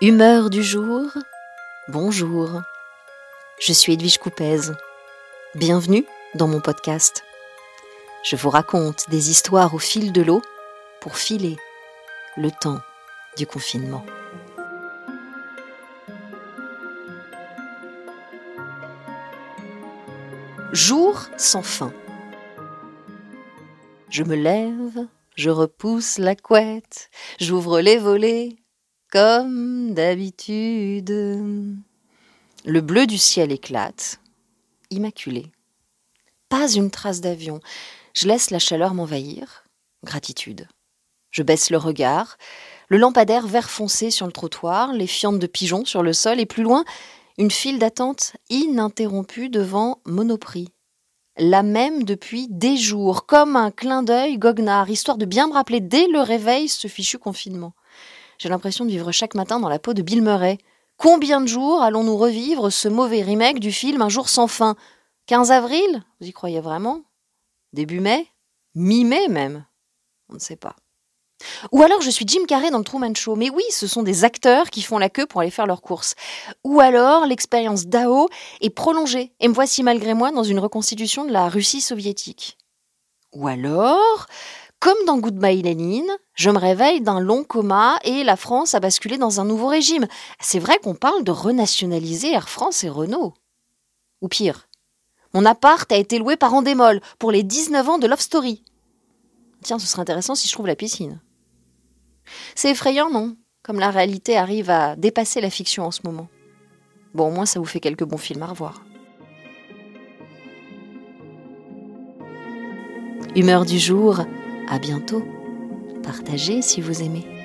Humeur du jour, bonjour. Je suis Edwige Coupez. Bienvenue dans mon podcast. Je vous raconte des histoires au fil de l'eau pour filer le temps du confinement. Jour sans fin. Je me lève, je repousse la couette, j'ouvre les volets, comme d'habitude. Le bleu du ciel éclate, immaculé. Pas une trace d'avion. Je laisse la chaleur m'envahir. Gratitude. Je baisse le regard. Le lampadaire vert foncé sur le trottoir, les fientes de pigeons sur le sol et plus loin, une file d'attente ininterrompue devant Monoprix. La même depuis des jours, comme un clin d'œil goguenard, histoire de bien me rappeler dès le réveil ce fichu confinement. J'ai l'impression de vivre chaque matin dans la peau de Bill Murray. Combien de jours allons-nous revivre ce mauvais remake du film Un jour sans fin? 15 avril? Vous y croyez vraiment? Début mai? Mi-mai même? On ne sait pas. Ou alors je suis Jim Carrey dans le Truman Show. Mais oui, ce sont des acteurs qui font la queue pour aller faire leurs courses. Ou alors l'expérience Dao est prolongée et me voici malgré moi dans une reconstitution de la Russie soviétique. Ou alors comme dans Goodbye Lénine, je me réveille d'un long coma et la France a basculé dans un nouveau régime. C'est vrai qu'on parle de renationaliser Air France et Renault. Ou pire, mon appart a été loué par Andémol pour les 19 ans de Love Story. Tiens, ce serait intéressant si je trouve la piscine. C'est effrayant, non? Comme la réalité arrive à dépasser la fiction en ce moment. Bon, au moins ça vous fait quelques bons films à revoir. Humeur du jour, à bientôt. Partagez si vous aimez.